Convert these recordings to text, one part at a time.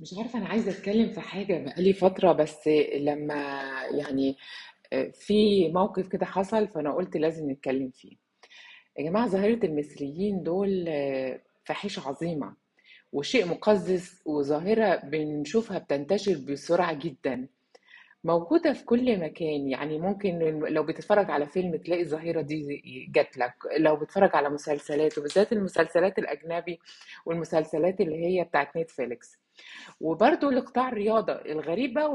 مش عارفة أنا عايزة أتكلم في حاجة بقالي فترة بس لما يعني في موقف كده حصل فأنا قلت لازم نتكلم فيه. يا جماعة ظاهرة المصريين دول فاحشة عظيمة وشيء مقزز وظاهرة بنشوفها بتنتشر بسرعة جدا. موجودة في كل مكان. يعني ممكن لو بتتفرج على فيلم تلاقي الظاهرة دي جات لك. لو بتتفرج على مسلسلات وبالذات المسلسلات الأجنبي والمسلسلات اللي هي بتاعت نتفليكس وبرضو لقطاع الرياضة الغريب بقى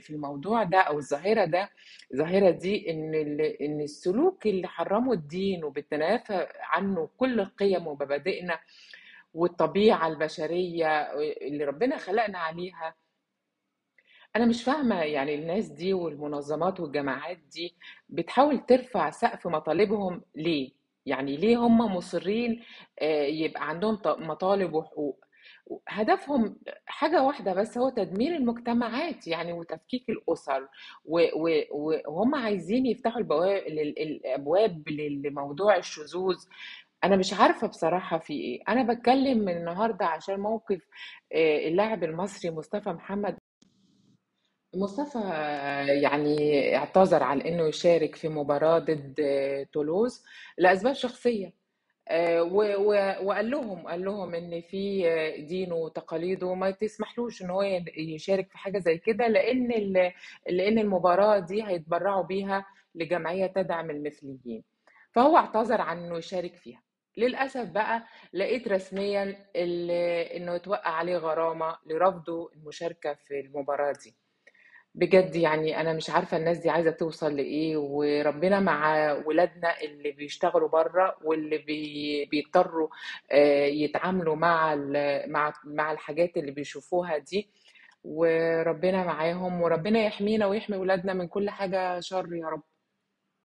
في الموضوع ده أو الظاهرة ده الظاهرة دي إن إن السلوك اللي حرمه الدين وبتنافى عنه كل القيم ومبادئنا والطبيعة البشرية اللي ربنا خلقنا عليها أنا مش فاهمة يعني الناس دي والمنظمات والجماعات دي بتحاول ترفع سقف مطالبهم ليه؟ يعني ليه هم مصرين آه، يبقى عندهم مطالب وحقوق؟ هدفهم حاجة واحدة بس هو تدمير المجتمعات يعني وتفكيك الأسر و- و- وهم عايزين يفتحوا البواب الأبواب لموضوع الشذوذ أنا مش عارفة بصراحة في إيه أنا بتكلم من النهاردة عشان موقف آه، اللاعب المصري مصطفى محمد مصطفى يعني اعتذر عن إنه يشارك في مباراة ضد تولوز لأسباب شخصية. آه، وقال لهم قال لهم إن في دينه وتقاليده ما تسمحلوش إن هو يشارك في حاجة زي كده لأن لأن المباراة دي هيتبرعوا بيها لجمعية تدعم المثليين. فهو اعتذر عن إنه يشارك فيها. للأسف بقى لقيت رسميا إنه أتوقع عليه غرامة لرفضه المشاركة في المباراة دي. بجد يعني أنا مش عارفة الناس دي عايزة توصل لإيه وربنا مع ولادنا اللي بيشتغلوا بره واللي بي بيضطروا يتعاملوا مع مع مع الحاجات اللي بيشوفوها دي. وربنا معاهم وربنا يحمينا ويحمي ولادنا من كل حاجة شر يا رب.